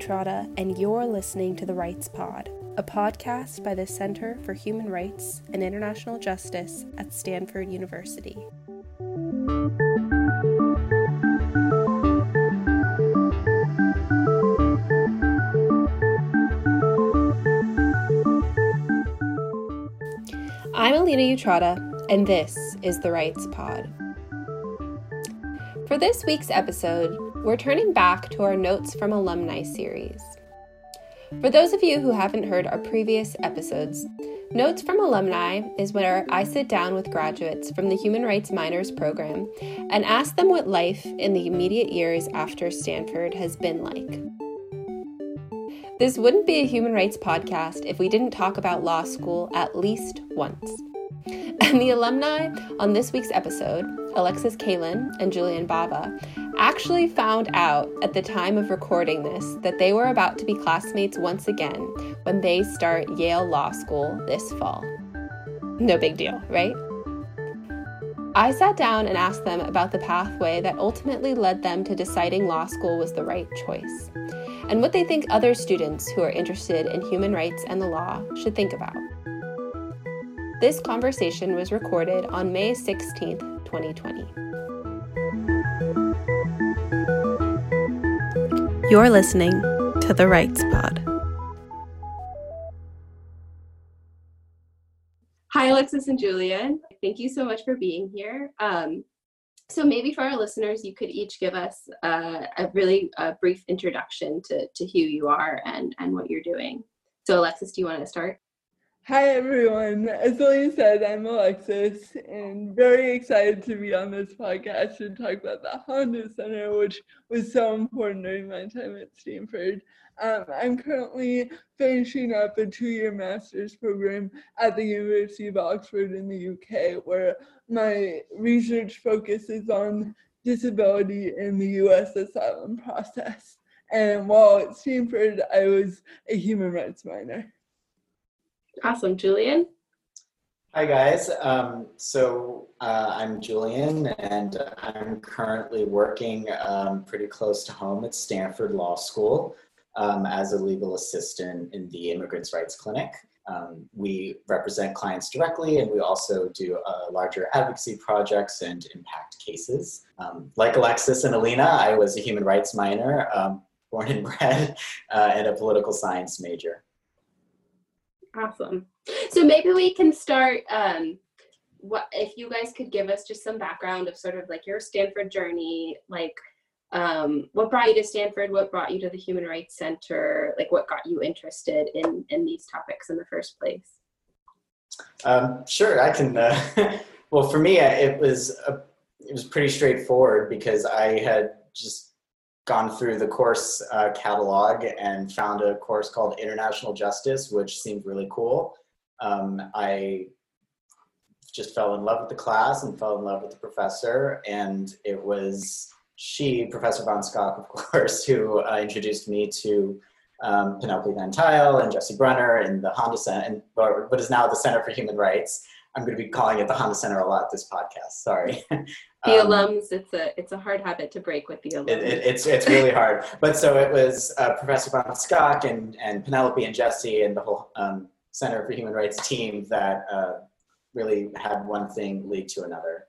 Utrata, and you're listening to The Rights Pod, a podcast by the Center for Human Rights and International Justice at Stanford University. I'm Alina Utrata, and this is The Rights Pod. For this week's episode, we're turning back to our Notes from Alumni series. For those of you who haven't heard our previous episodes, Notes from Alumni is where I sit down with graduates from the Human Rights Minors program and ask them what life in the immediate years after Stanford has been like. This wouldn't be a human rights podcast if we didn't talk about law school at least once. And the alumni on this week's episode, Alexis Kallen and Julian Bava, actually found out at the time of recording this that they were about to be classmates once again when they start Yale Law School this fall. No big deal, right? I sat down and asked them about the pathway that ultimately led them to deciding law school was the right choice, and what they think other students who are interested in human rights and the law should think about. This conversation was recorded on May 16, 2020. You're listening to The Rights Pod. Hi, Alexis and Julian. Thank you so much for being here. Um, so maybe for our listeners, you could each give us uh, a really uh, brief introduction to, to who you are and, and what you're doing. So Alexis, do you want to start? Hi everyone. As Lily said, I'm Alexis and very excited to be on this podcast and talk about the Handa Center, which was so important during my time at Stanford. Um, I'm currently finishing up a two-year master's program at the University of Oxford in the UK, where my research focuses on disability in the US asylum process. And while at Stanford, I was a human rights minor. Awesome. Julian? Hi, guys. Um, so uh, I'm Julian, and I'm currently working um, pretty close to home at Stanford Law School um, as a legal assistant in the Immigrants' Rights Clinic. Um, we represent clients directly, and we also do uh, larger advocacy projects and impact cases. Um, like Alexis and Alina, I was a human rights minor, um, born and bred, uh, and a political science major. Awesome. So maybe we can start. Um, what if you guys could give us just some background of sort of like your Stanford journey, like um, what brought you to Stanford, what brought you to the Human Rights Center, like what got you interested in in these topics in the first place? Um, sure, I can. Uh, well, for me, it was a, it was pretty straightforward because I had just gone through the course uh, catalog and found a course called International Justice, which seemed really cool. Um, I just fell in love with the class and fell in love with the professor, and it was she, Professor Van Schaack, of course, who uh, introduced me to um, Penelope Van Tuyl and Jessie Brunner and the Handa Center, and what is now the Center for Human Rights. I'm going to be calling it the Handa Center a lot this podcast. Sorry. the um, alums it's a it's a hard habit to break with the alums it, it, it's it's really hard but so it was uh, professor Van Schaack and and penelope and Jessie and the whole um, center for human rights team that uh, really had one thing lead to another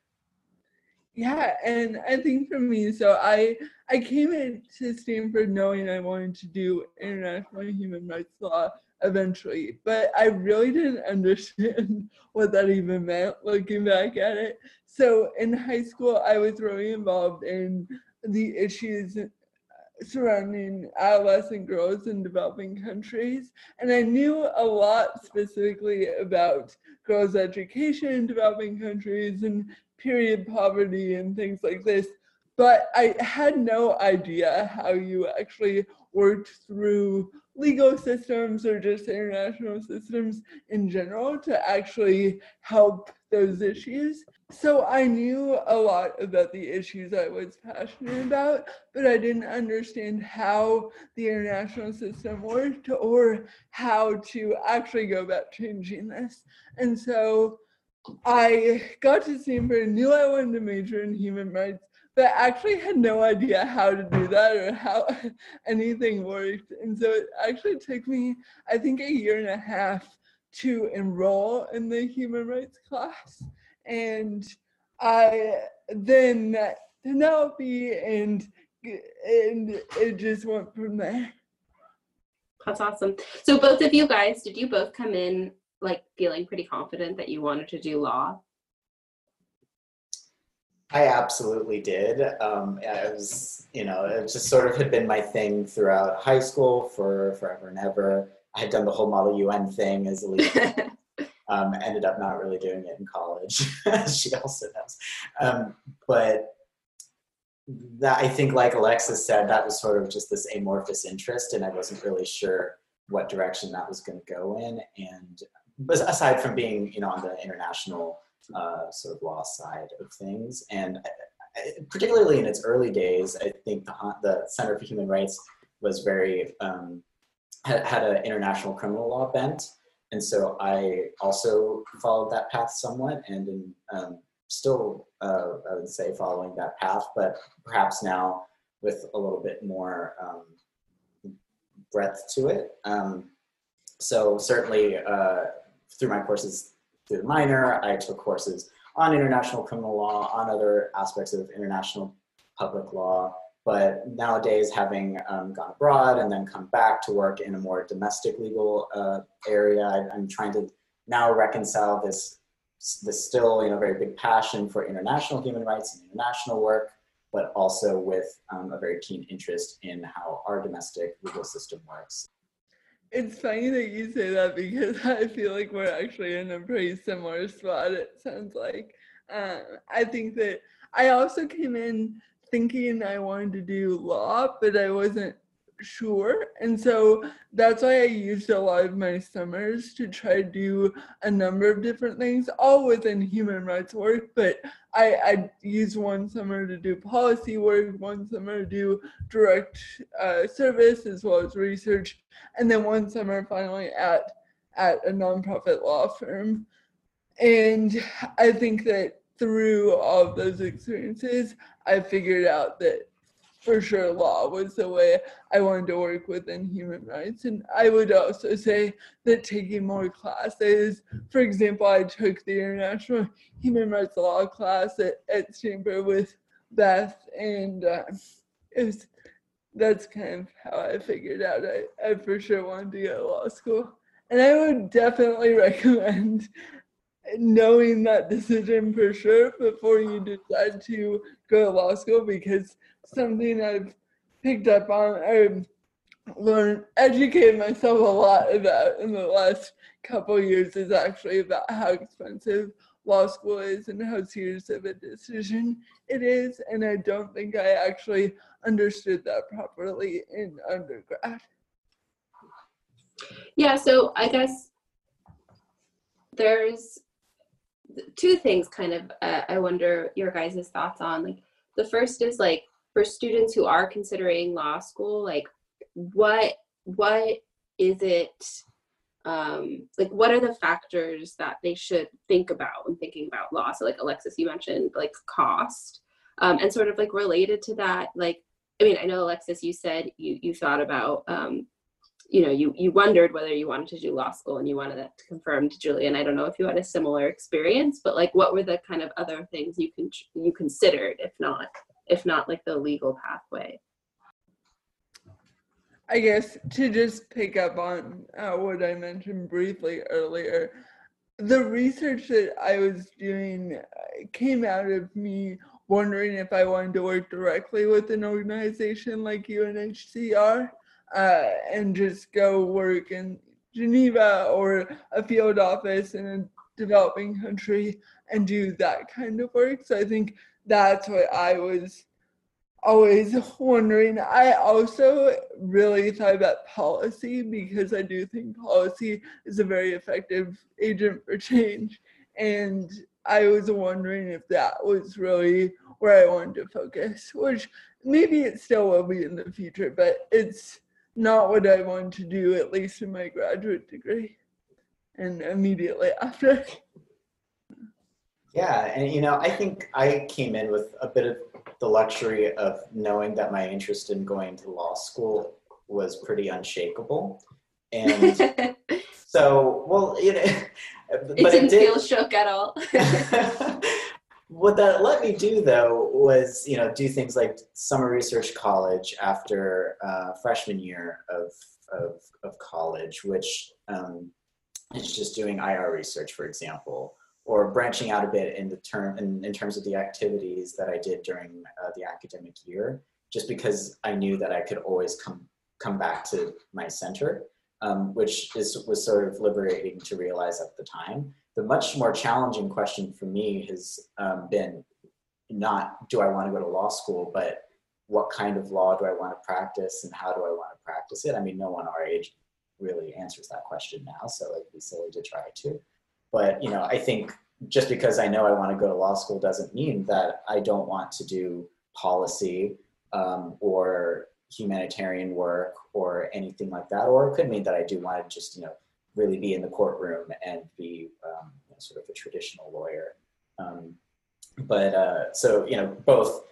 yeah and i think for me so i i came into stanford knowing i wanted to do international human rights law eventually. But I really didn't understand what that even meant looking back at it. So in high school, I was really involved in the issues surrounding adolescent girls in developing countries. And I knew a lot specifically about girls' education in developing countries and period poverty and things like this. But I had no idea how you actually worked through legal systems or just international systems in general to actually help those issues. So I knew a lot about the issues I was passionate about, but I didn't understand how the international system worked or how to actually go about changing this. And so I got to Stanford, knew I wanted to major in human rights, but actually had no idea how to do that or how anything worked. And so it actually took me, I think, a year and a half to enroll in the human rights class. And I then Penelope and and it just went from there. That's awesome. So both of you guys, did you both come in like feeling pretty confident that you wanted to do law? I absolutely did. Um, it was, you know, it just sort of had been my thing throughout high school for forever and ever. I had done the whole Model UN thing as a lead. um, ended up not really doing it in college. she also does. Um, but that I think, like Alexis said, that was sort of just this amorphous interest, and I wasn't really sure what direction that was going to go in. And aside from being, you know, on the international uh, sort of law side of things. And particularly in its early days, I think the, the Center for Human Rights was very, um, had, had an international criminal law bent. And so I also followed that path somewhat and in, um, still, uh, I would say, following that path, but perhaps now with a little bit more um, breadth to it. Um, so certainly uh, through my courses through the minor. I took courses on international criminal law, on other aspects of international public law. But nowadays, having um, gone abroad and then come back to work in a more domestic legal uh, area, I, am trying to now reconcile this this still you know very big passion for international human rights and international work, but also with um, a very keen interest in how our domestic legal system works. It's funny that you say that because I feel like we're actually in a pretty similar spot, it sounds like. Uh, I think that I also came in thinking I wanted to do law, but I wasn't sure. And so that's why I used a lot of my summers to try to do a number of different things, all within human rights work. But I, I used one summer to do policy work, one summer to do direct uh, service as well as research, and then one summer finally at at a nonprofit law firm. And I think that through all of those experiences, I figured out that for sure law was the way I wanted to work within human rights. And I would also say that taking more classes, for example, I took the International Human Rights Law class at, at Stanford with Beth, and uh, it was that's kind of how I figured out I, I for sure wanted to go to law school. And I would definitely recommend knowing that decision for sure before you decide to go to law school because something I've picked up on I've learned educated myself a lot about in the last couple years is actually about how expensive law school is and how serious of a decision it is and I don't think I actually understood that properly in undergrad. Yeah, so I guess there's two things kind of uh, I wonder your guys' thoughts on. Like the first is like for students who are considering law school, like what what is it um like what are the factors that they should think about when thinking about law? So like Alexis, you mentioned like cost. Um, and sort of like related to that, like I mean, I know Alexis, you said you you thought about um, you know, you you wondered whether you wanted to do law school and you wanted that to confirm to Julian. I don't know if you had a similar experience, but like what were the kind of other things you can you considered, if not if not like the legal pathway? I guess to just pick up on uh, what I mentioned briefly earlier, the research that I was doing uh, came out of me wondering if I wanted to work directly with an organization like UNHCR uh, and just go work in Geneva or a field office in a developing country and do that kind of work. So I think that's what I was always wondering. I also really thought about policy because I do think policy is a very effective agent for change. And I was wondering if that was really where I wanted to focus, which maybe it still will be in the future, but it's not what I want to do, at least in my graduate degree and immediately after. Yeah, and you know, I think I came in with a bit of the luxury of knowing that my interest in going to law school was pretty unshakable. And so, well, you know, but it didn't it did, feel shook at all. what that let me do though was, you know, do things like summer research college after uh, freshman year of, of, of college, which um, is just doing IR research, for example, or branching out a bit in the term in, in terms of the activities that I did during uh, the academic year, just because I knew that I could always come come back to my center, um, which is was sort of liberating to realize at the time. The much more challenging question for me has um, been not do I want to go to law school, but what kind of law do I want to practice and how do I want to practice it? I mean, no one our age really answers that question now, so it'd be silly to try to. But you know, I think just because I know I want to go to law school doesn't mean that I don't want to do policy um, or humanitarian work or anything like that. Or it could mean that I do want to just you know really be in the courtroom and be um, sort of a traditional lawyer. Um, but uh, so you know both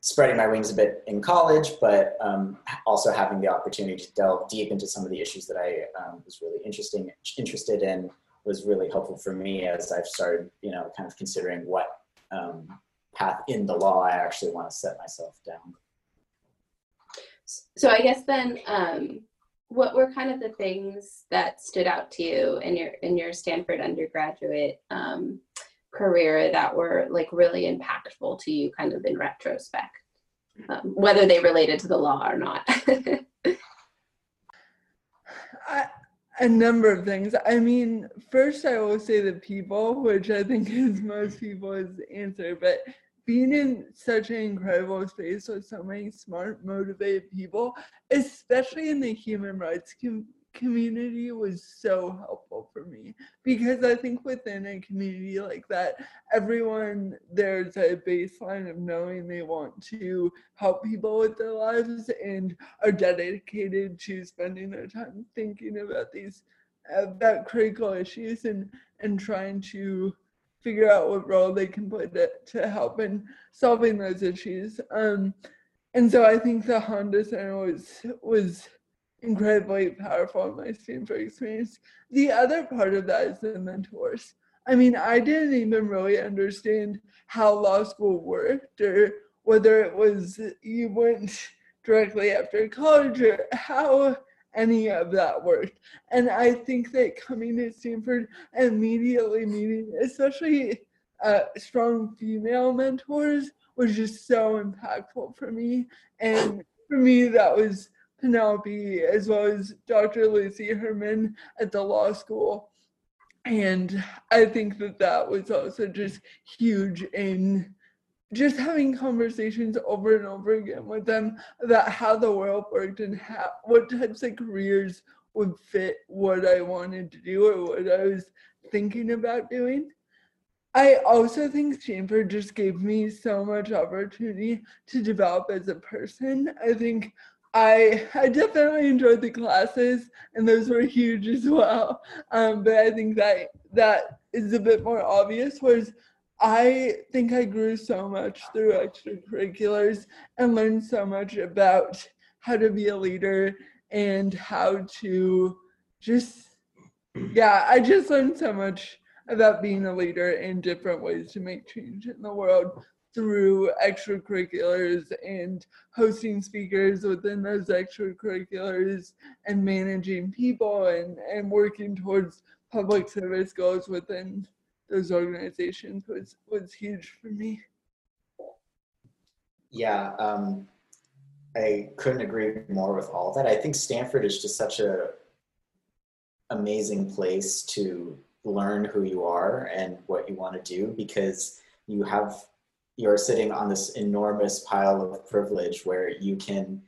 spreading my wings a bit in college, but um, also having the opportunity to delve deep into some of the issues that I um, was really interesting interested in was really helpful for me as I've started, you know, kind of considering what um, path in the law I actually want to set myself down. So I guess then, um, what were kind of the things that stood out to you in your in your Stanford undergraduate um, career that were like really impactful to you, kind of in retrospect, um, whether they related to the law or not? I, a number of things. I mean, first I will say the people, which I think is most people's answer, but being in such an incredible space with so many smart, motivated people, especially in the human rights com- community was so helpful for me because I think within a community like that, everyone there's a baseline of knowing they want to help people with their lives and are dedicated to spending their time thinking about these about critical issues and and trying to figure out what role they can play to, to help in solving those issues. Um, and so I think the Handa Center was was incredibly powerful in my Stanford experience. The other part of that is the mentors. I mean, I didn't even really understand how law school worked or whether it was you went directly after college or how any of that worked. And I think that coming to Stanford immediately meeting, especially uh, strong female mentors, was just so impactful for me. And for me, that was Penelope, as well as Dr. Lucy Herman at the law school. And I think that that was also just huge in just having conversations over and over again with them about how the world worked and how what types of careers would fit what I wanted to do or what I was thinking about doing. I also think Stanford just gave me so much opportunity to develop as a person. I think I I definitely enjoyed the classes, and those were huge as well. Um, but I think that that is a bit more obvious. Whereas I think I grew so much through extracurriculars and learned so much about how to be a leader and how to just yeah. I just learned so much about being a leader in different ways to make change in the world through extracurriculars and hosting speakers within those extracurriculars and managing people and, and working towards public service goals within those organizations was was huge for me. Yeah, um, I couldn't agree more with all that. I think Stanford is just such a amazing place to learn who you are and what you want to do because you have you're sitting on this enormous pile of privilege where you can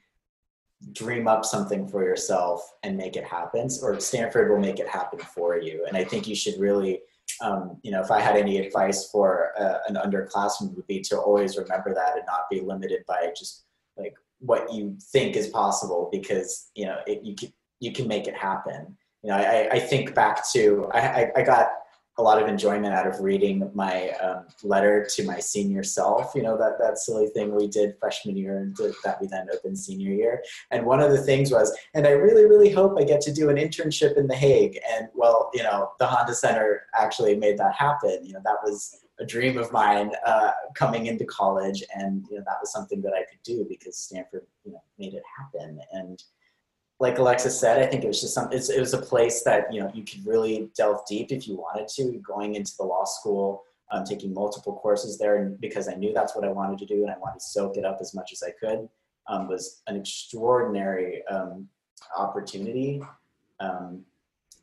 dream up something for yourself and make it happen or stanford will make it happen for you. And i think you should really um, you know if i had any advice for uh, an underclassman would be to always remember that and not be limited by just like what you think is possible because you know it, you can you can make it happen. You know i, I think back to I, I got a lot of enjoyment out of reading my um, letter to my senior self. You know that that silly thing we did freshman year and that we then opened senior year. And one of the things was, and I really really hope I get to do an internship in The Hague. And well, you know, the Handa Center actually made that happen. You know, that was a dream of mine uh, coming into college, and you know that was something that I could do because Stanford, you know, made it happen. And like Alexis said, I think it was just some. it was a place that you know you could really delve deep if you wanted to. Going into the law school, um, taking multiple courses there, and because I knew that's what I wanted to do, and I wanted to soak it up as much as I could, um, was an extraordinary um, opportunity. Um,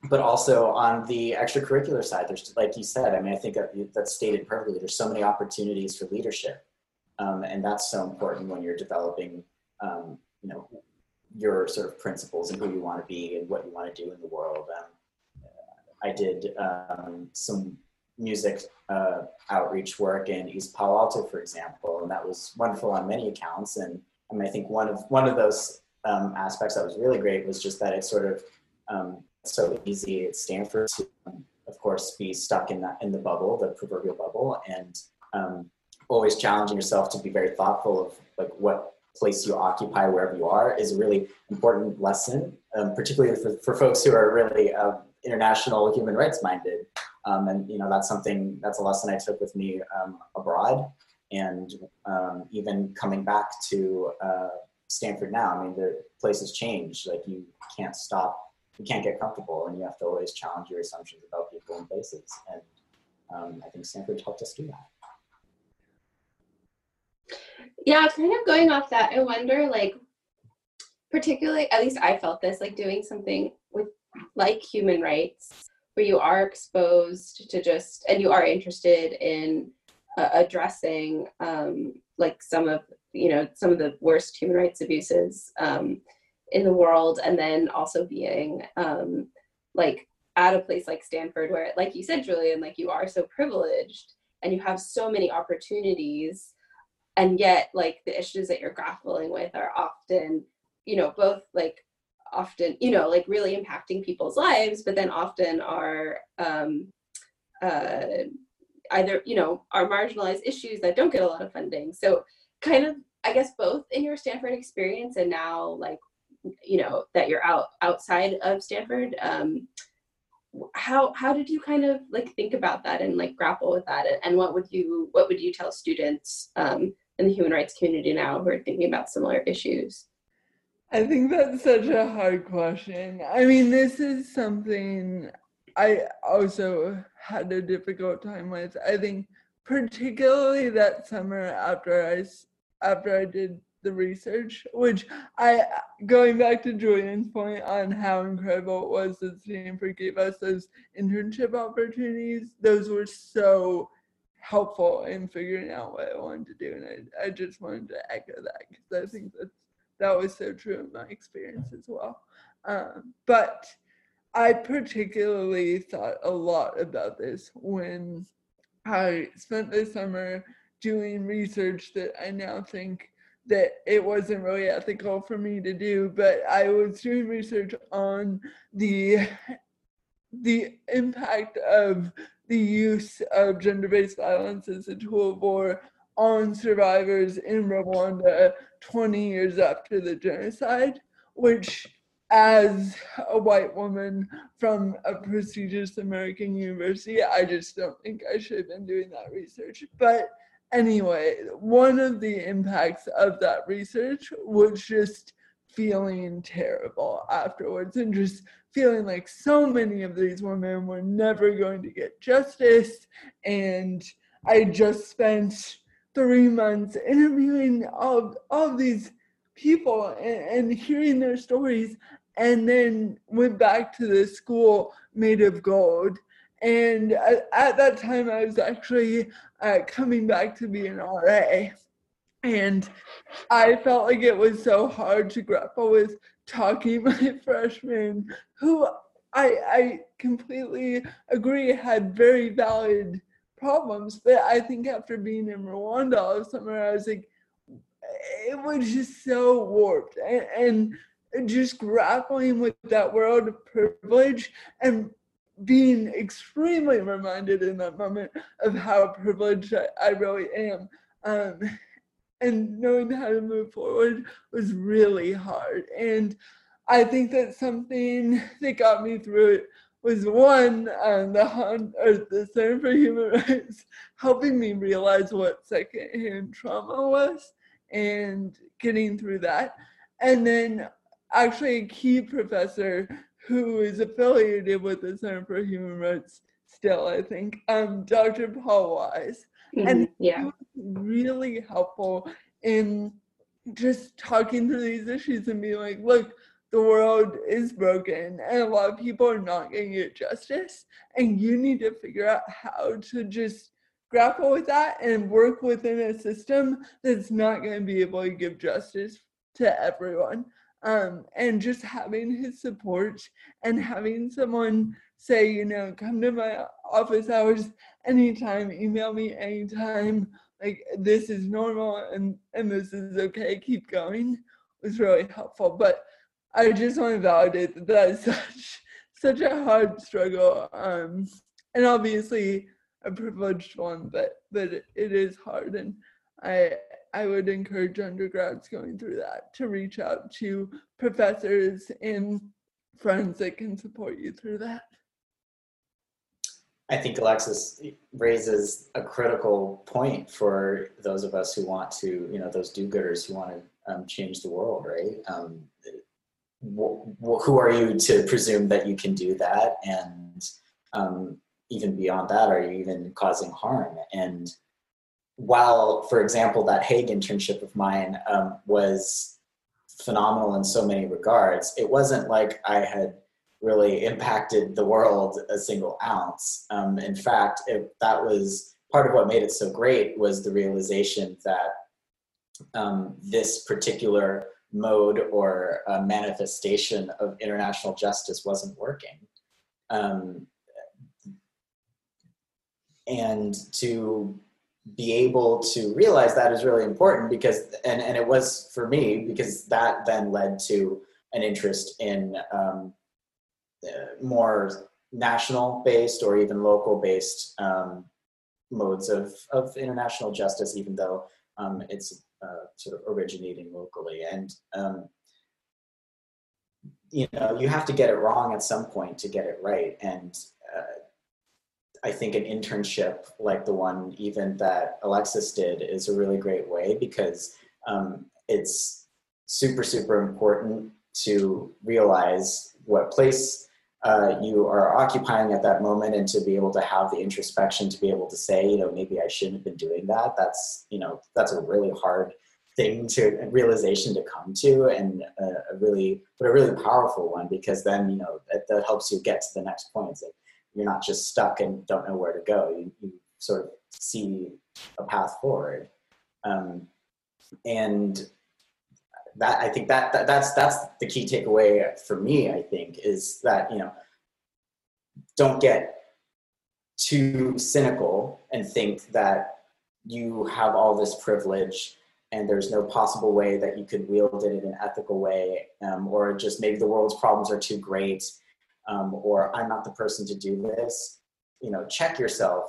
but also on the extracurricular side, there's like you said. I mean, I think that's stated perfectly. There's so many opportunities for leadership, um, and that's so important when you're developing, um, you know, your sort of principles and who you want to be and what you want to do in the world. Um, I did um, some music uh, outreach work in East Palo Alto, for example, and that was wonderful on many accounts. And, and I think one of one of those um, aspects that was really great was just that it's sort of um, so easy at Stanford to, of course, be stuck in that in the bubble, the proverbial bubble, and um, always challenging yourself to be very thoughtful of like what place you occupy wherever you are is a really important lesson, um, particularly for, for folks who are really uh, international human rights minded. Um, and you know that's something that's a lesson I took with me um, abroad, and um, even coming back to uh, Stanford now. I mean, the place has changed. Like you can't stop, you can't get comfortable, and you have to always challenge your assumptions about people and places. And um, I think Stanford helped us do that yeah kind of going off that i wonder like particularly at least i felt this like doing something with like human rights where you are exposed to just and you are interested in uh, addressing um, like some of you know some of the worst human rights abuses um, in the world and then also being um, like at a place like stanford where like you said julian like you are so privileged and you have so many opportunities and yet like the issues that you're grappling with are often you know both like often you know like really impacting people's lives but then often are um uh either you know are marginalized issues that don't get a lot of funding. So kind of i guess both in your stanford experience and now like you know that you're out outside of stanford um how how did you kind of like think about that and like grapple with that? And what would you what would you tell students um in the human rights community now who are thinking about similar issues? I think that's such a hard question. I mean, this is something I also had a difficult time with. I think particularly that summer after I after I did the research, which I going back to Julian's point on how incredible it was that Stanford gave us those internship opportunities. Those were so helpful in figuring out what I wanted to do. And I, I just wanted to echo that because I think that that was so true in my experience as well. Um, but I particularly thought a lot about this when I spent the summer doing research that I now think that it wasn't really ethical for me to do, but I was doing research on the the impact of the use of gender based violence as a tool of war on survivors in Rwanda 20 years after the genocide, which, as a white woman from a prestigious American university, I just don't think I should have been doing that research. But anyway, one of the impacts of that research was just feeling terrible afterwards and just feeling like so many of these women were never going to get justice. And I just spent three months interviewing all, all these people and, and hearing their stories, and then went back to the school made of gold. And at, at that time, I was actually uh, coming back to be an RA. And I felt like it was so hard to grapple with talking my freshmen who I I completely agree had very valid problems, but I think after being in Rwanda all summer, I was like, it was just so warped and, and just grappling with that world of privilege and being extremely reminded in that moment of how privileged I, I really am. Um, and knowing how to move forward was really hard. And I think that something that got me through it was one, um, the, or the Center for Human Rights helping me realize what secondhand trauma was and getting through that. And then actually a key professor who is affiliated with the Center for Human Rights still, I think, um, Dr. Paul Wise. Mm-hmm. And yeah. really helpful in just talking through these issues and being like, look, the world is broken and a lot of people are not getting get justice. And you need to figure out how to just grapple with that and work within a system that's not going to be able to give justice to everyone. Um, and just having his support and having someone say, you know, come to my office hours anytime, email me anytime, like this is normal and, and this is okay, keep going it was really helpful. But I just want to validate that that is such such a hard struggle. Um, and obviously a privileged one, but but it is hard and I I would encourage undergrads going through that to reach out to professors and friends that can support you through that. I think Alexis raises a critical point for those of us who want to, you know, those do-gooders who want to um, change the world, right? Um, wh- wh- who are you to presume that you can do that? And um, even beyond that, are you even causing harm? And while, for example, that Hague internship of mine um, was phenomenal in so many regards, it wasn't like I had really impacted the world a single ounce. Um, in fact, it, that was part of what made it so great was the realization that um, this particular mode or uh, manifestation of international justice wasn't working. Um, and to be able to realize that is really important because and, and it was for me because that then led to an interest in um, more national based or even local based um, modes of, of international justice even though um, it's uh, sort of originating locally. And um, you know you have to get it wrong at some point to get it right. And uh, I think an internship like the one even that Alexis did is a really great way because um, it's super, super important to realize what place uh, you are occupying at that moment and to be able to have the introspection to be able to say, you know, maybe I shouldn't have been doing that. That's, you know, that's a really hard thing to realization to come to and a, a really, but a really powerful one because then, you know, that, that helps you get to the next point. Like, you're not just stuck and don't know where to go. You, you sort of see a path forward. Um, and that I think that, that that's that's the key takeaway for me. I think is that you know don't get too cynical and think that you have all this privilege and there's no possible way that you could wield it in an ethical way um, or just maybe the world's problems are too great um, or I'm not the person to do this, you know, check yourself,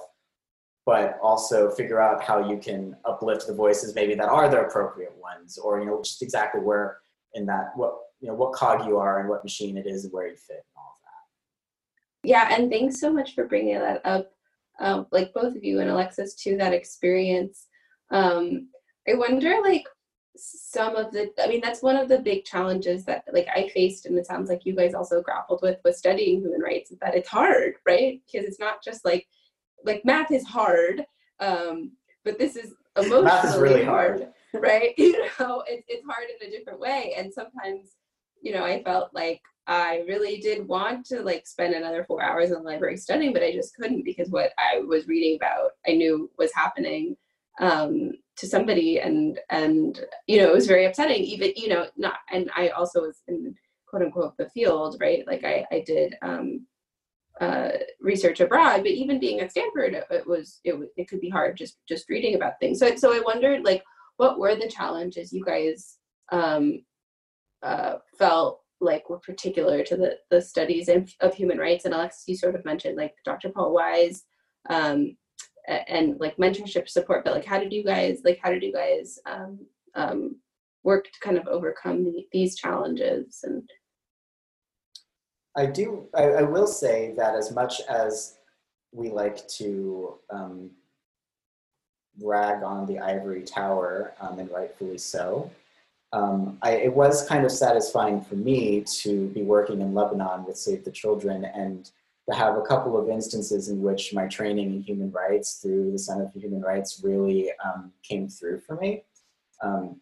but also figure out how you can uplift the voices maybe that are the appropriate ones, or you know, just exactly where in that what you know what cog you are and what machine it is and where you fit and all of that. Yeah, and thanks so much for bringing that up, um, like both of you and Alexis to that experience. Um, I wonder, like, some of the i mean that's one of the big challenges that like i faced and it sounds like you guys also grappled with with studying human rights is that it's hard right because it's not just like like math is hard um but this is emotionally math is really hard, hard right? You know it, it's hard in a different way. And sometimes you know i felt like i really did want to like spend another four hours in the library studying but i just couldn't because what i was reading about i knew was happening um to somebody and and you know it was very upsetting. Even you know not and i also was in quote unquote the field right? Like i i did um uh research abroad but even being at stanford it, was it, it could be hard just just reading about things so so i wondered like what were the challenges you guys um uh felt like were particular to the the studies of, of human rights. And Alexis, you sort of mentioned like Dr. Paul Wise. Um, and like mentorship support but like how did you guys like how did you guys um, um, work to kind of overcome the, these challenges and i do I, I, will say that as much as we like to um, rag on the ivory tower um, and rightfully so um, I, it was kind of satisfying for me to be working in lebanon with save the children and to have a couple of instances in which my training in human rights through the Center for Human Rights really um, came through for me. Um,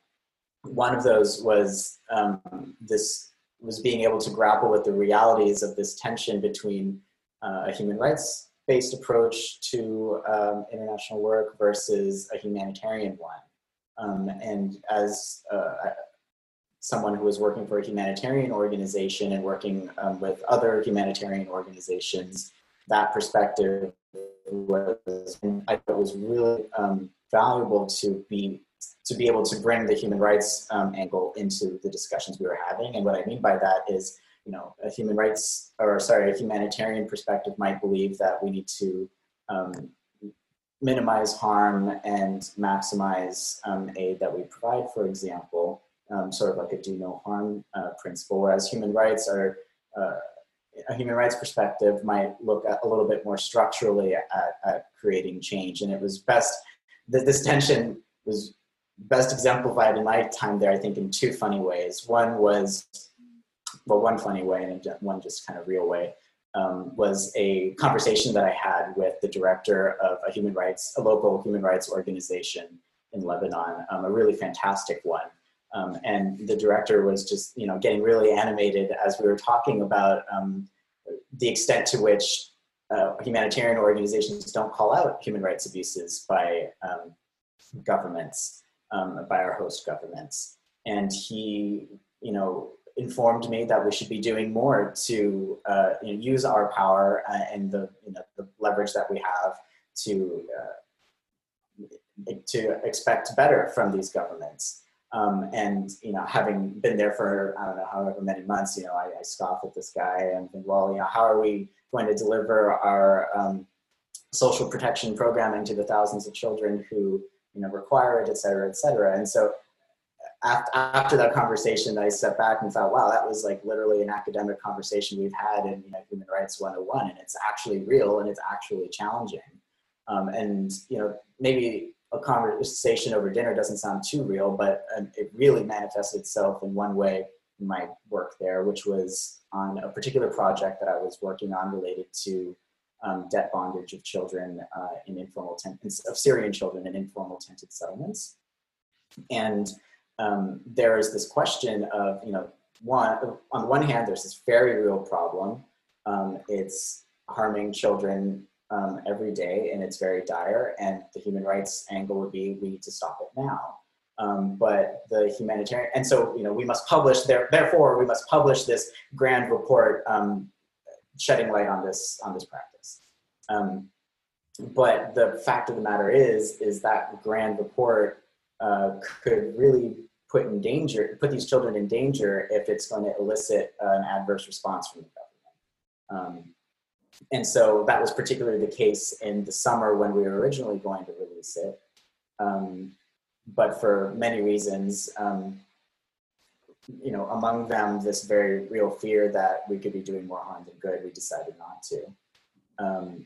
one of those was um, this was being able to grapple with the realities of this tension between uh, a human rights based approach to um, international work versus a humanitarian one. Um, and as uh, someone who was working for a humanitarian organization and working um, with other humanitarian organizations, that perspective was I thought was really um, valuable to be to be able to bring the human rights um, angle into the discussions we were having. And what I mean by that is, you know, a human rights or sorry, a humanitarian perspective might believe that we need to um, minimize harm and maximize um, aid that we provide, for example um, sort of like a do no harm uh, principle, whereas human rights are uh, a human rights perspective might look a little bit more structurally at, at creating change. And it was best that this tension was best exemplified in my time there, I think, in two funny ways. One was, well, one funny way and one just kind of real way. Um, was a conversation that I had with the director of a human rights, a local human rights organization in Lebanon, um, a really fantastic one. Um, and the director was just, you know, getting really animated as we were talking about um, the extent to which uh, humanitarian organizations don't call out human rights abuses by um, governments, um, by our host governments. And he, you know, informed me that we should be doing more to uh, you know, use our power uh, and the, you know, the leverage that we have to uh, to expect better from these governments. Um, and you know, having been there for I don't know however many months, you know, I, I scoff at this guy and think, well, you know, how are we going to deliver our um, social protection programming to the thousands of children who you know require it, et cetera, et cetera. And so after, that conversation, I stepped back and thought, wow, that was like literally an academic conversation we've had in you know, Human Rights 101, and it's actually real and it's actually challenging. Um, and you know, maybe a conversation over dinner doesn't sound too real, but um, it really manifested itself in one way in my work there, which was on a particular project that I was working on related to um, debt bondage of children uh, in informal tent- of Syrian children in informal tented settlements. And um, there is this question of, you know, one on one hand, there's this very real problem. Um, it's harming children um, every day, and it's very dire. And the human rights angle would be we need to stop it now. Um, but the humanitarian, and so you know, we must publish. There, therefore, we must publish this grand report um, shedding light on this on this practice. Um, but the fact of the matter is, is that the grand report uh, could really put in danger, put these children in danger if it's going to elicit an adverse response from the government. Um, and so that was particularly the case in the summer when we were originally going to release it. Um, but for many reasons, um, you know, among them, this very real fear that we could be doing more harm than good, we decided not to. Um,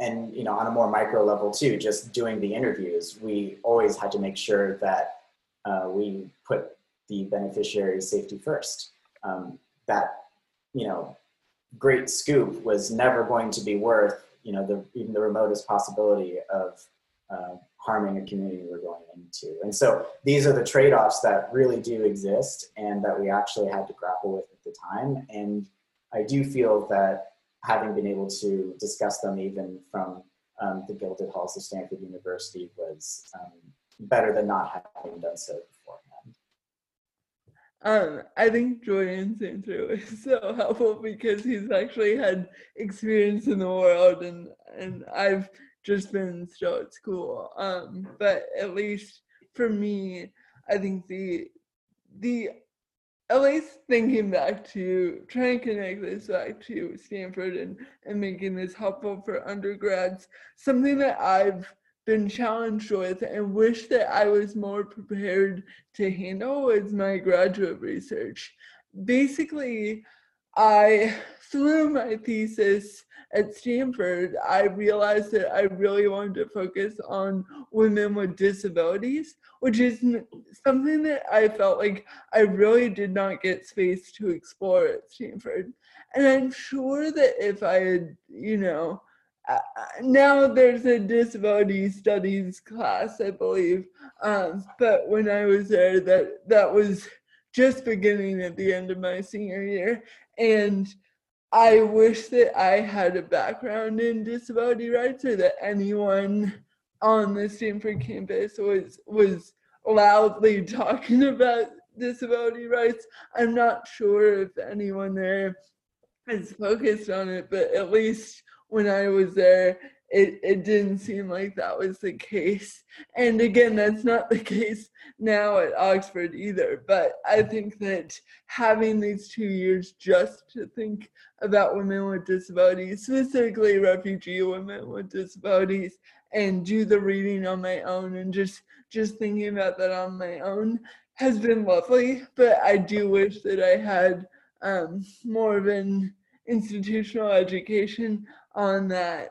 and you know, on a more micro level too, just doing the interviews, we always had to make sure that uh, we put the beneficiary's safety first. Um, that you know, great scoop was never going to be worth you know the even the remotest possibility of uh, harming a community we're going into. And so these are the trade-offs that really do exist and that we actually had to grapple with at the time. And i do feel that having been able to discuss them even from um, the gilded halls of stanford university was um, better than not having done so um, I think Jordan's answer was so helpful because he's actually had experience in the world and and I've just been still at school. Um, but at least for me, I think the the at least thinking back to trying to connect this back to Stanford and, and making this helpful for undergrads, something that I've been challenged with and wish that I was more prepared to handle was my graduate research. Basically, I, through my thesis at Stanford, I realized that I really wanted to focus on women with disabilities, which is something that I felt like I really did not get space to explore at Stanford. And I'm sure that if I had, you know, now there's a disability studies class, I believe. Um, but when I was there, that that was just beginning at the end of my senior year, and I wish that I had a background in disability rights, or that anyone on the Stanford campus was was loudly talking about disability rights. I'm not sure if anyone there is focused on it, but at least when I was there, it, it didn't seem like that was the case. And again, that's not the case now at Oxford either. But I think that having these two years just to think about women with disabilities, specifically refugee women with disabilities, and do the reading on my own and just just thinking about that on my own has been lovely. But I do wish that I had um, more of an institutional education on that.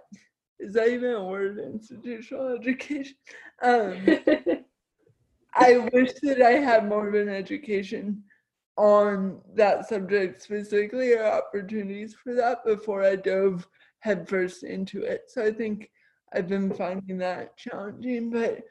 Is that even a word? Institutional education. Um, I wish that I had more of an education on that subject specifically or opportunities for that before I dove headfirst into it. So I think I've been finding that challenging, but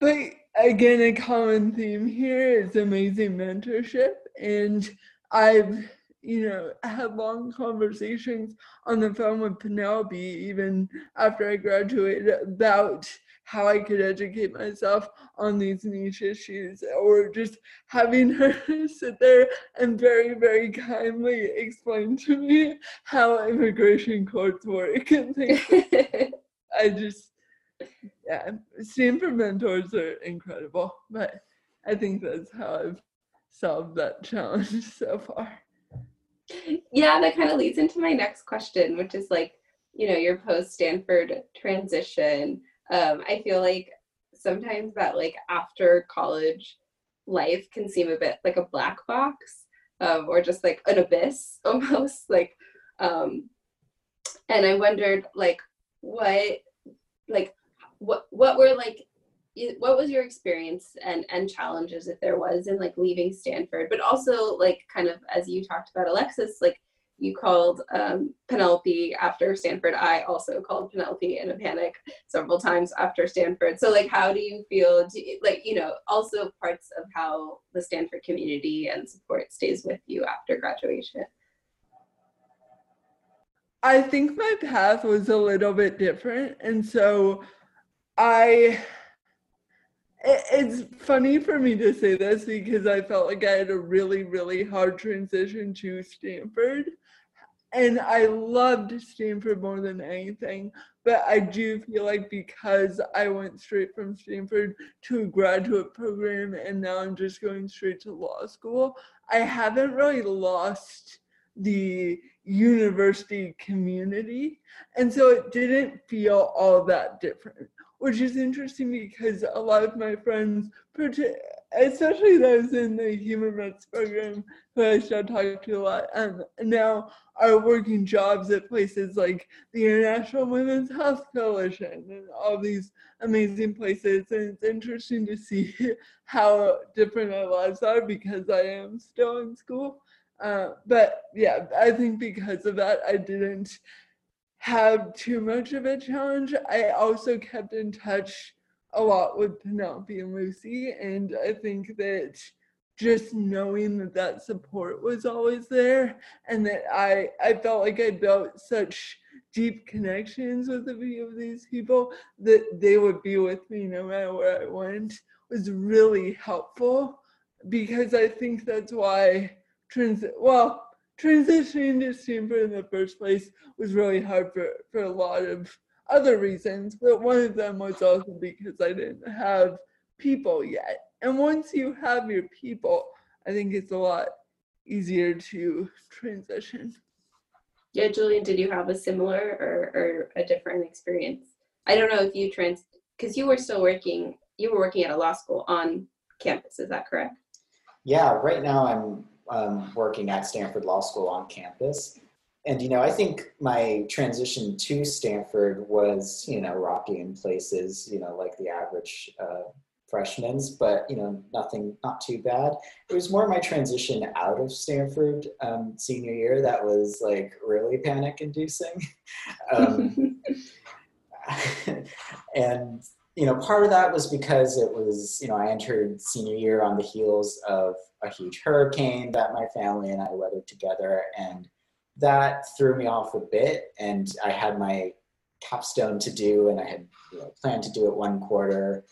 but again, a common theme here is amazing mentorship, and I've you know, had long conversations on the phone with Penelope even after I graduated about how I could educate myself on these niche issues, or just having her sit there and very, very kindly explain to me how immigration courts work and things. I just, yeah, Stanford mentors are incredible, but I think that's how I've solved that challenge so far yeah, that kind of leads into my next question, which is like, you know, your post Stanford transition. Um, I feel like sometimes that like after college life can seem a bit like a black box um, or just like an abyss almost like um and i wondered like what like what what were like what was your experience and and challenges if there was in like leaving stanford? But also like kind of as you talked about alexis like you called um, penelope after stanford. I also called penelope in a panic several times after stanford. So like how do you feel? Do you, like you know also parts of how the stanford community and support stays with you after graduation? I think my path was a little bit different. And so i it's funny for me to say this because I felt like I had a really, really hard transition to Stanford. And I loved Stanford more than anything. But I do feel like because I went straight from Stanford to a graduate program and now I'm just going straight to law school, I haven't really lost the university community. And so it didn't feel all that different which is interesting because a lot of my friends, especially those in the human rights program who I still talk to a lot, um, now are working jobs at places like the International Women's Health Coalition and all these amazing places. And it's interesting to see how different our lives are because I am still in school. Uh, but yeah, I think because of that, I didn't have too much of a challenge. I also kept in touch a lot with Penelope and Lucy, and I think that just knowing that that support was always there and that I, I felt like I built such deep connections with a few of these people that they would be with me no matter where I went was really helpful because I think that's why trans well transitioning to Stanford in the first place was really hard for, for a lot of other reasons, but one of them was also because I didn't have people yet. And once you have your people, I think it's a lot easier to transition. Yeah, Julian, did you have a similar or, or a different experience? I don't know if you trans because you were still working. You were working at a law school on campus. Is that correct? Yeah, right now I'm um, working at Stanford Law School on campus. And, you know, I think my transition to Stanford was, you know, rocky in places, you know, like the average uh, freshmen's, but, you know, nothing, not too bad. It was more my transition out of Stanford um, senior year that was like really panic inducing. um, and you know, part of that was because it was, you know, I entered senior year on the heels of a huge hurricane that my family and I weathered together, and that threw me off a bit. And I had my capstone to do, and I had you know, planned to do it one quarter.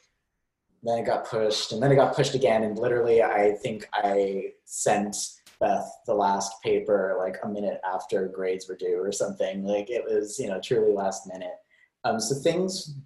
Then it got pushed, and then it got pushed again. And literally, I think I sent Beth the last paper like a minute after grades were due or something. Like it was, you know, truly last minute. Um, so things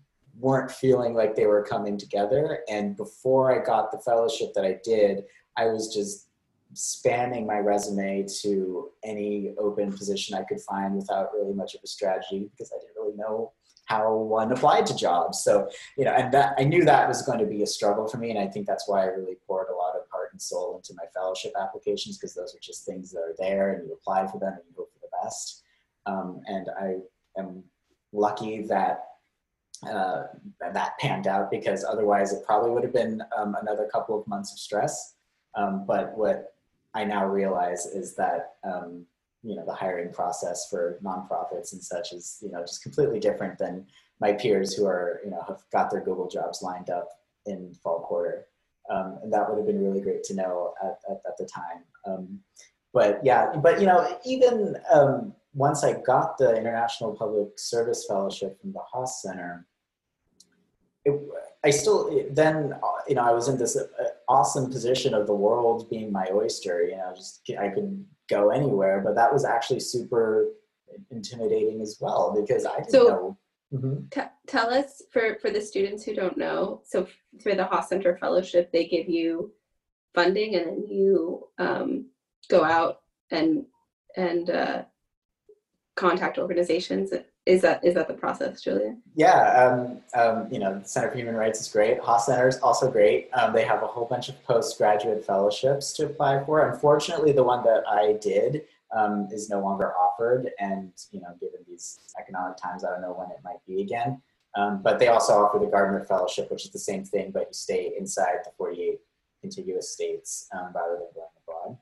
weren't feeling like they were coming together. And before I got the fellowship that I did, I was just spamming my resume to any open position I could find without really much of a strategy because I didn't really know how one applied to jobs. So, you know, and that I knew that was going to be a struggle for me. And I think that's why I really poured a lot of heart and soul into my fellowship applications because those are just things that are there and you apply for them and you hope for the best. Um, and I am lucky that uh, that panned out because otherwise it probably would have been um, another couple of months of stress. Um, but what I now realize is that um, you know the hiring process for nonprofits and such is you know just completely different than my peers who are you know have got their Google jobs lined up in fall quarter. Um, and that would have been really great to know at, at, at the time. Um, but yeah, but you know even um, once I got the International Public Service Fellowship from the Haas Center, it, I still then you know I was in this uh, awesome position of the world being my oyster. You know, just I could go anywhere, but that was actually super intimidating as well because I didn't so, know. Mm-hmm. T- tell us for for the students who don't know. So for the Haas Center Fellowship, they give you funding, and then you um, go out and and uh, contact organizations is that is that the process, Julia? Yeah, um, um, you know, the Center for Human Rights is great. Haas Center is also great. Um, they have a whole bunch of postgraduate fellowships to apply for. Unfortunately, the one that I did um, is no longer offered, and you know, given these economic times, I don't know when it might be again. Um, but they also offer the Gardner Fellowship, which is the same thing, but you stay inside the 48 contiguous states um, rather than going abroad.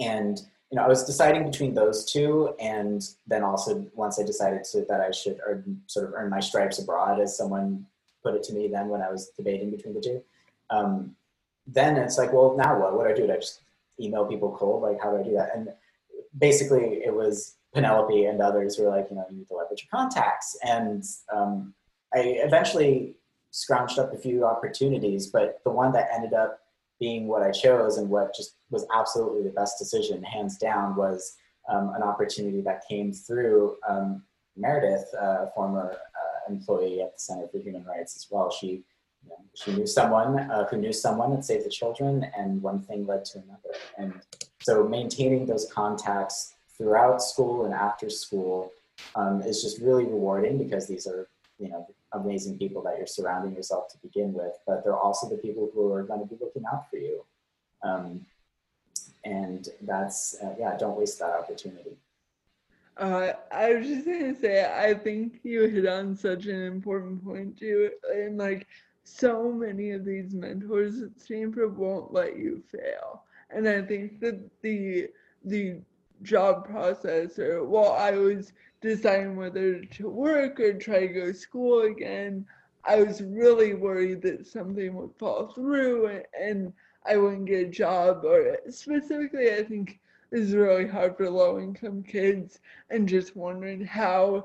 And know, I was deciding between those two, and then also once I decided to, that I should earn, sort of earn my stripes abroad, as someone put it to me then when I was debating between the two. Um, then it's like, well, now what? What do I do? Do I just email people cold? Like, how do I do that? And basically, it was Penelope and others who were like, you know, you need to leverage your contacts. And um, I eventually scrounged up a few opportunities, but the one that ended up being what I chose and what just was absolutely the best decision, hands down, was um, an opportunity that came through um, Meredith, uh, a former uh, employee at the Center for Human Rights as well. She, you know, she knew someone uh, who knew someone at Save the Children, and one thing led to another. And so maintaining those contacts throughout school and after school um, is just really rewarding because these are, you know, amazing people that you're surrounding yourself to begin with, but they're also the people who are going to be looking out for you. Um, and that's, uh, yeah, don't waste that opportunity. Uh, I was just gonna say, I think you hit on such an important point too, and like so many of these mentors at Stanford won't let you fail, and I think that the the job process, or well, I was deciding whether to work or try to go to school again. I was really worried that something would fall through and, and I wouldn't get a job, or specifically, I think is really hard for low income kids and just wondering how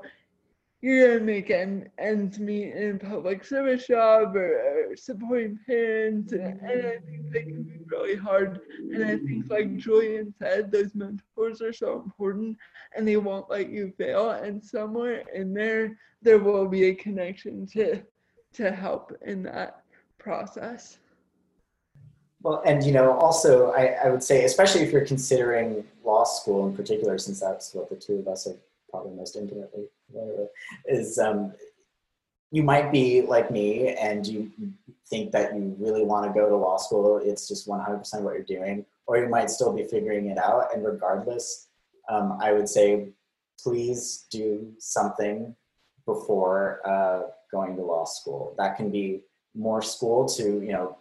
you're gonna make ends meet in public service job or, or supporting parents and, and, I think that can be really hard and I think like Julian said those mentors are so important and they won't let you fail and somewhere in there there will be a connection to to help in that process. Well, and you know, also, I, I would say, especially if you're considering law school in particular, since that's what the two of us are probably most intimately is um, you might be like me and you think that you really want to go to law school. It's just 100% what you're doing, or you might still be figuring it out. And regardless, um, I would say, please do something before uh, going to law school. That can be more school to, you know,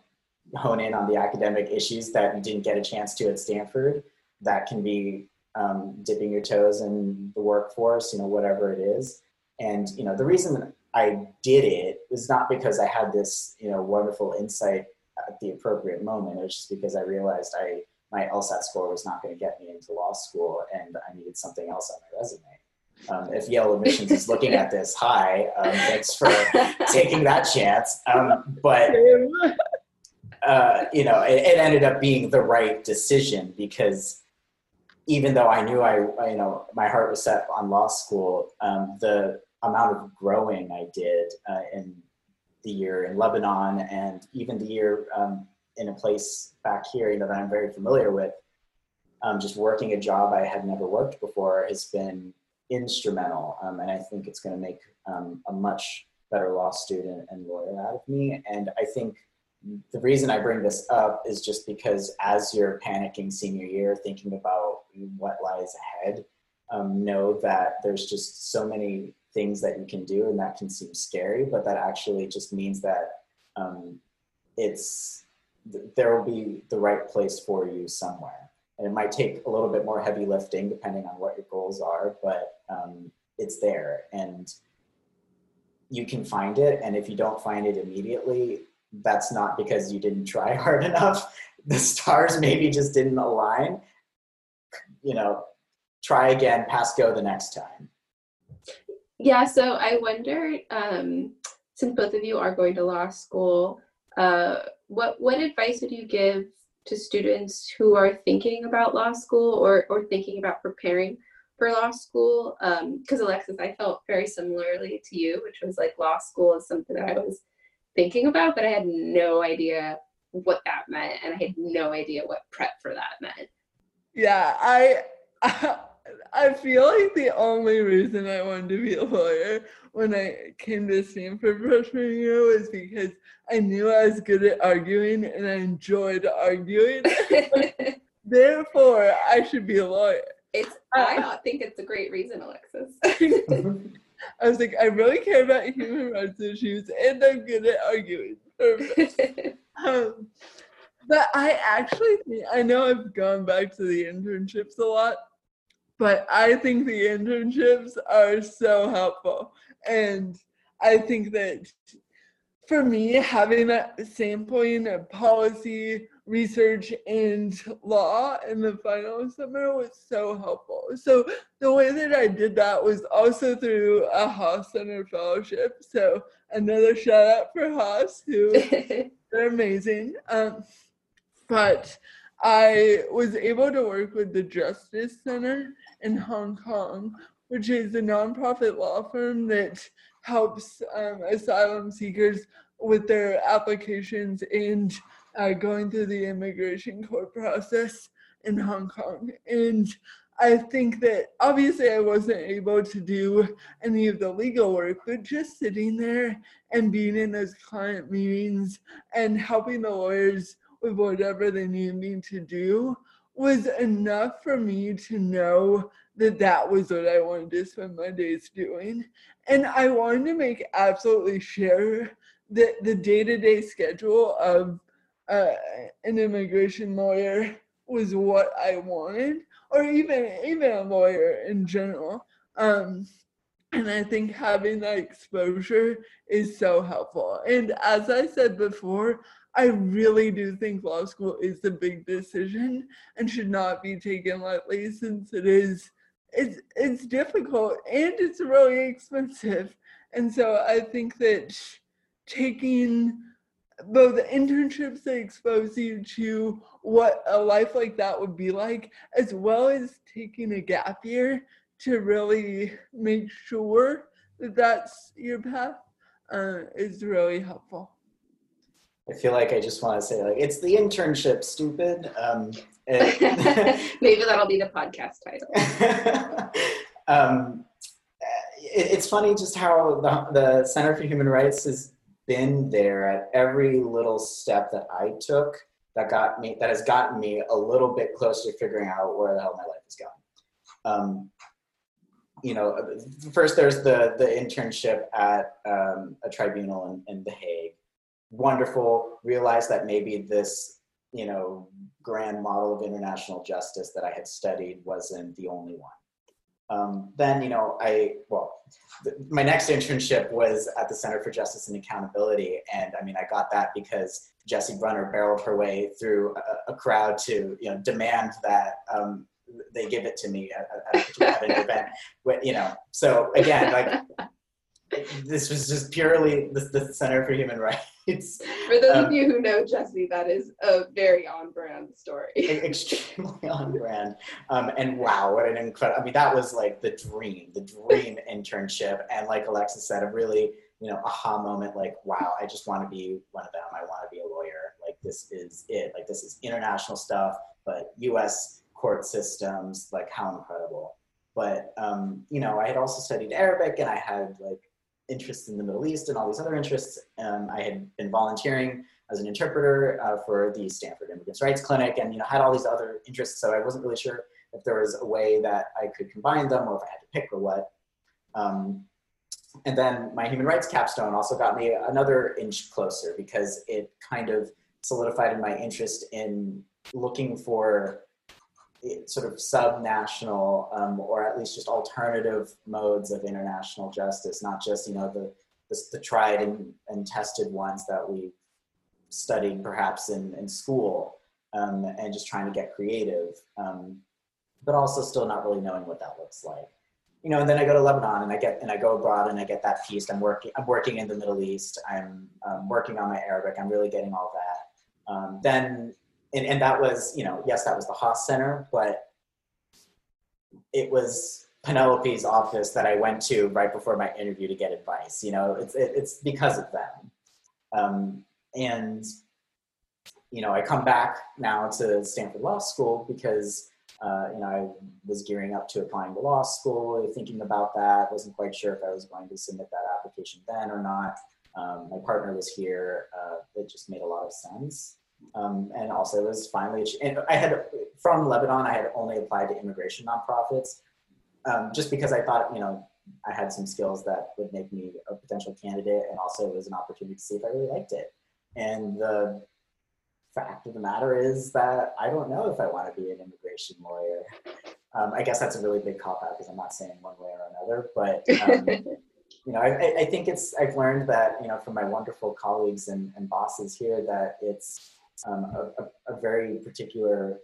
hone in on the academic issues that you didn't get a chance to at Stanford. That can be um, dipping your toes in the workforce, you know, whatever it is. And you know, the reason I did it was not because I had this, you know, wonderful insight at the appropriate moment. It was just because I realized I my LSAT score was not going to get me into law school, and I needed something else on my resume. Um, if Yale admissions is looking at this, hi, um, thanks for taking that chance. Um, but uh, you know, it, it, ended up being the right decision because even though I knew I, you know, my heart was set on law school, um, the amount of growing I did uh, in the year in Lebanon and even the year um, in a place back here, you know, that I'm very familiar with, um, just working a job I had never worked before has been instrumental. Um, and I think it's going to make um, a much better law student and lawyer out of me. And I think the reason I bring this up is just because as you're panicking senior year, thinking about what lies ahead, um, know that there's just so many things that you can do and that can seem scary, but that actually just means that um, it's there will be the right place for you somewhere. And it might take a little bit more heavy lifting depending on what your goals are, but um, it's there and you can find it. And if you don't find it immediately, that's not because you didn't try hard enough. The stars maybe just didn't align. You know, try again, pass go the next time. Yeah, so I wonder, um, since both of you are going to law school, uh, what what advice would you give to students who are thinking about law school or or thinking about preparing for law school? Because um, Alexis, I felt very similarly to you, which was like law school is something that I was thinking about, but I had no idea what that meant, and I had no idea what prep for that meant. Yeah, I I feel like the only reason I wanted to be a lawyer when I came to Stanford freshman year was because I knew I was good at arguing and I enjoyed arguing. Therefore, I should be a lawyer. It's I think it's a great reason, Alexis. I was like, I really care about human rights issues and I'm good at arguing. um, but I actually think, I know I've gone back to the internships a lot, but I think the internships are so helpful. And I think that for me, having a sampling of policy, research, and law in the final summer was so helpful. So the way that I did that was also through a Haas Center fellowship. So another shout out for Haas, who they're amazing. Um, but I was able to work with the Justice Center in Hong Kong, which is a nonprofit law firm that helps um, asylum seekers with their applications and uh, going through the immigration court process in Hong Kong. And I think that obviously I wasn't able to do any of the legal work, but just sitting there and being in those client meetings and helping the lawyers with whatever they needed me to do was enough for me to know that that was what I wanted to spend my days doing. And I wanted to make absolutely sure that the day to day schedule of uh, an immigration lawyer was what I wanted, or even even a lawyer in general. Um, and I think having that exposure is so helpful. And as I said before, I really do think law school is a big decision and should not be taken lightly since it is it's it's difficult and it's really expensive. And so I think that taking both internships that expose you to what a life like that would be like, as well as taking a gap year to really make sure that that's your path, uh, is really helpful. I feel like I just want to say like it's the internship, stupid. Um, it, Maybe that'll be the podcast title. um, it, it's funny just how the, the Center for Human Rights has been there at every little step that I took that got me that has gotten me a little bit closer to figuring out where the hell my life is going. Um, you know, first there's the the internship at um, a tribunal in, in The Hague. Wonderful. Realized that maybe this you know grand model of international justice that I had studied wasn't the only one. Um, then you know I well th- my next internship was at the Center for Justice and Accountability, and I mean I got that because Jessie Brunner barreled her way through a, a crowd to you know demand that um, they give it to me at, at, at an event. You know, so again, like this was just purely the, the Center for Human Rights. For those um, of you who know Jessie, that is a very on-brand story. extremely on brand. Um, and wow, what an incredible! I mean, that was like the dream, the dream internship. And like Alexis said, a really you know aha moment. Like, wow, I just want to be one of them. I want to be a lawyer. Like, this is it. Like, this is international stuff, but U.S court systems, like how incredible. But um, you know, I had also studied Arabic, and I had like interests in the Middle East and all these other interests. Um, I had been volunteering as an interpreter uh, for the Stanford Immigrants' Rights Clinic, and you know, had all these other interests. So I wasn't really sure if there was a way that I could combine them, or if I had to pick or what. Um, and then my human rights capstone also got me another inch closer because it kind of solidified in my interest in looking for sort of sub-national um, or at least just alternative modes of international justice, not just you know the the, the tried and, and, tested ones that we studied perhaps in, in school um, and just trying to get creative, um, but also still not really knowing what that looks like. You know, and then I go to Lebanon and I get and I go abroad and I get that piece. I'm working. I'm working in the Middle East. I'm um, working on my Arabic. I'm really getting all that. Um, then and, and that was, you know, yes, that was the Haas Center, but it was Penelope's office that I went to right before my interview to get advice. You know, it's it, it's because of them. Um, and you know, I come back now to Stanford Law School because uh, you know I was gearing up to applying to law school, thinking about that. wasn't quite sure if I was going to submit that application then or not. Um, my partner was here. Uh, it just made a lot of sense. Um, and also it was finally, and I had, from Lebanon, I had only applied to immigration nonprofits um, just because I thought, you know, I had some skills that would make me a potential candidate and also it was an opportunity to see if I really liked it. And the fact of the matter is that I don't know if I want to be an immigration lawyer. Um, I guess that's a really big cop out because I'm not saying one way or another, but um, you know, I, I, think it's, I've learned that, you know, from my wonderful colleagues and, and bosses here that it's, um, a, a, very particular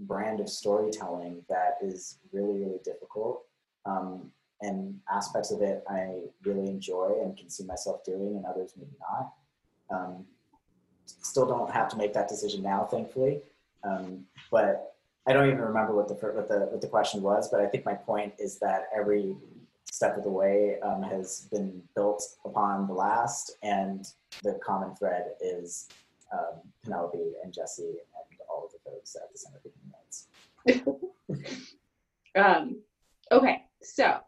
brand of storytelling that is really, really difficult. Um, and aspects of it I really enjoy and can see myself doing, and others maybe not. Um, still don't have to make that decision now, thankfully. Um, but I don't even remember what the what the what the question was. But I think my point is that every step of the way um, has been built upon the last, and the common thread is um, Penelope and Jessie and all of the folks at the Center for Human Rights. um, okay, so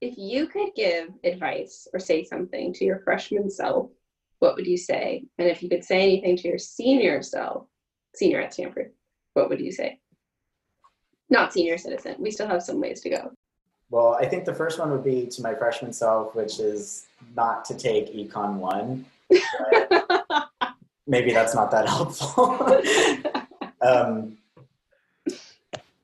if you could give advice or say something to your freshman self, what would you say? And if you could say anything to your senior self, senior at Stanford, what would you say? Not senior citizen. We still have some ways to go. Well, I think the first one would be to my freshman self, which is not to take Econ 1. maybe that's not that helpful. um,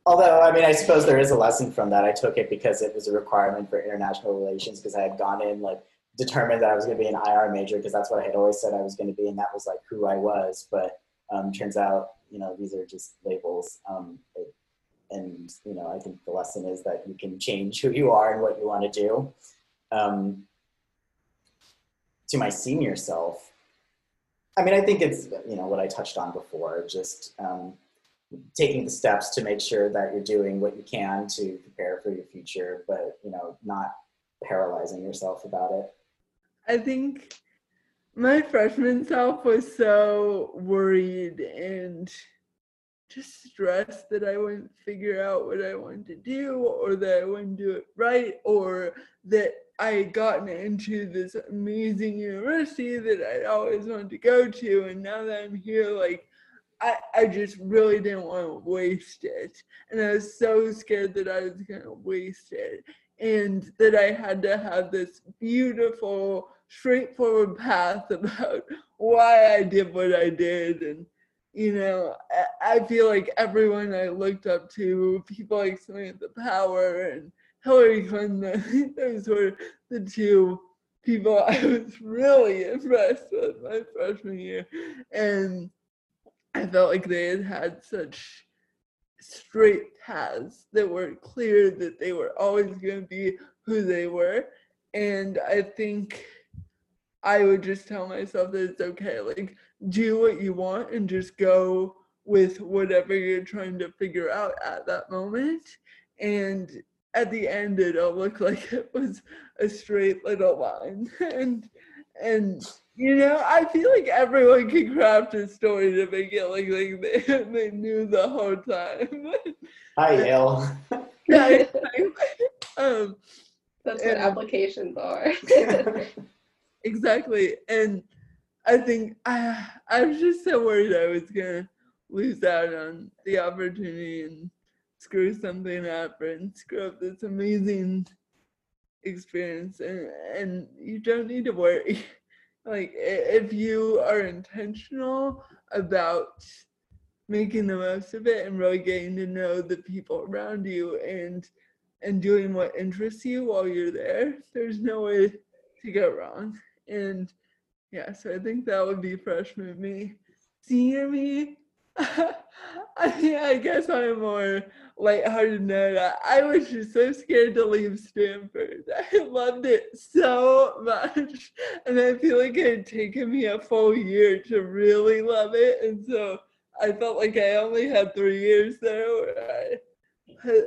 although, I mean, I suppose there is a lesson from that. I took it because it was a requirement for international relations because I had gone in like determined that I was going to be an IR major because that's what I had always said I was going to be, and that was like who I was. But um, turns out, you know, these are just labels. Um, it, and you know, I think the lesson is that you can change who you are and what you want to do. Um, to my senior self, I mean, I think it's you know what I touched on before, just um, taking the steps to make sure that you're doing what you can to prepare for your future, but you know, not paralyzing yourself about it. I think my freshman self was so worried and just stressed that I wouldn't figure out what I wanted to do or that I wouldn't do it right or that I had gotten into this amazing university that I'd always wanted to go to. And now that I'm here, like, I, I just really didn't want to waste it. And I was so scared that I was going to waste it and that I had to have this beautiful, straightforward path about why I did what I did. And, you know, I, I feel like everyone I looked up to, people like Samantha Power and Hillary Clinton, those were the two people I was really impressed with my freshman year. And I felt like they had had such straight paths that were clear that they were always going to be who they were. And I think I would just tell myself that it's okay. Like, do what you want and just go with whatever you're trying to figure out at that moment. And at the end, it all looked like it was a straight little line. and, and, you know, I feel like everyone can craft a story to make it look like they, they knew the whole time. Hi, Yale. yeah, um, That's what and- applications are. exactly. And I think I, I was just so worried I was going to lose out on the opportunity and screw something up and screw up this amazing experience. And, and you don't need to worry. like if you are intentional about making the most of it and really getting to know the people around you and and doing what interests you while you're there there's no way to go wrong and yeah so i think that would be freshman me senior me I mean, I guess I'm more lighthearted now. I was just so scared to leave Stanford. I loved it so much. And I feel like it had taken me a full year to really love it. And so I felt like I only had three years there I,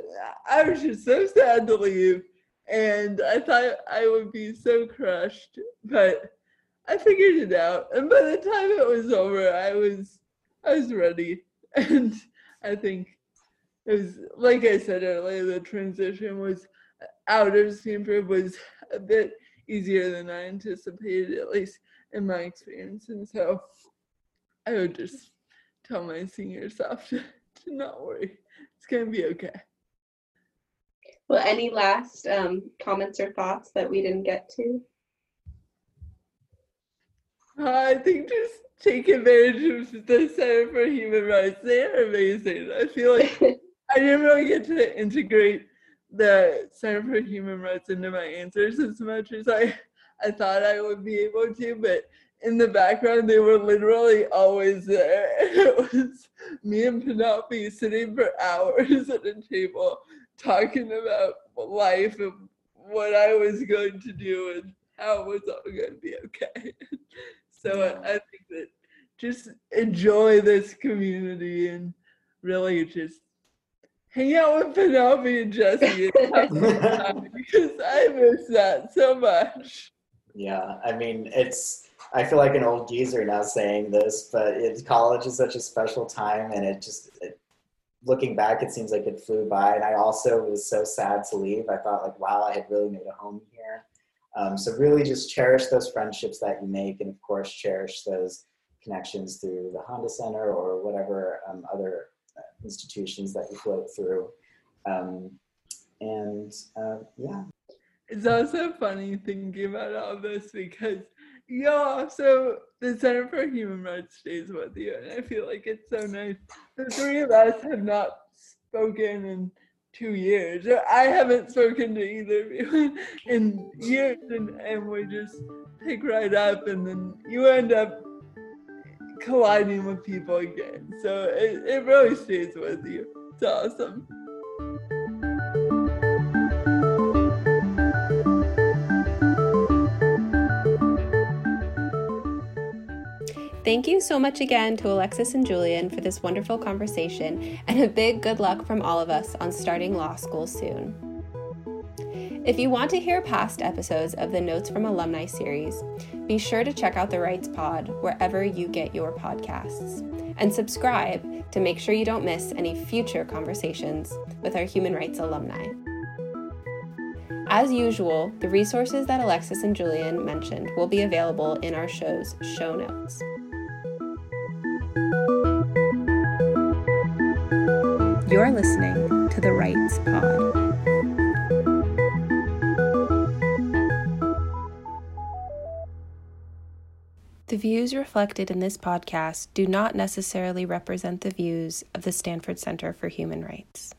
I was just so sad to leave. And I thought I would be so crushed. But I figured it out. And by the time it was over, I was I was ready. And I think it was like I said earlier, the transition was out of Stanford was a bit easier than I anticipated, at least in my experience. And so I would just tell my senior self to, to not worry. It's gonna be okay. well, any last um, comments or thoughts that we didn't get to? I think just take advantage of the Center for Human Rights. They are amazing. I feel like I didn't really get to integrate the Center for Human Rights into my answers as much as I, I thought I would be able to, but in the background they were literally always there. It was me and Penelope sitting for hours at a table talking about life and what I was going to do and how it was all going to be okay. So I, I think that just enjoy this community and really just hang out with Penelope and Jessie and have some time because I miss that so much. Yeah, I mean, it's. I feel like an old geezer now saying this, but it's college is such a special time, and it just. It, looking back, it seems like it flew by, and I also was so sad to leave. I thought like, wow, I had really made a home here. Um, so really, just cherish those friendships that you make, and of course, cherish those connections through the Handa Center or whatever um, other institutions that you float through. Um, and uh, yeah, It's also funny thinking about all this because you also the Center for Human Rights stays with you, and I feel like it's so nice. The three of us have not spoken in two years. Or I haven't spoken to either of you in years, and, and we just pick right up, and then you end up colliding with people again. So it, it really stays with you. It's awesome. Thank you so much again to Alexis and Julian for this wonderful conversation, and a big good luck from all of us on starting law school soon. If you want to hear past episodes of the Notes from Alumni series, be sure to check out the Rights Pod wherever you get your podcasts and subscribe to make sure you don't miss any future conversations with our human rights alumni. As usual, the resources that Alexis and Julian mentioned will be available in our show's show notes. You're listening to the Rights Pod. The views reflected in this podcast do not necessarily represent the views of the Stanford Center for Human Rights.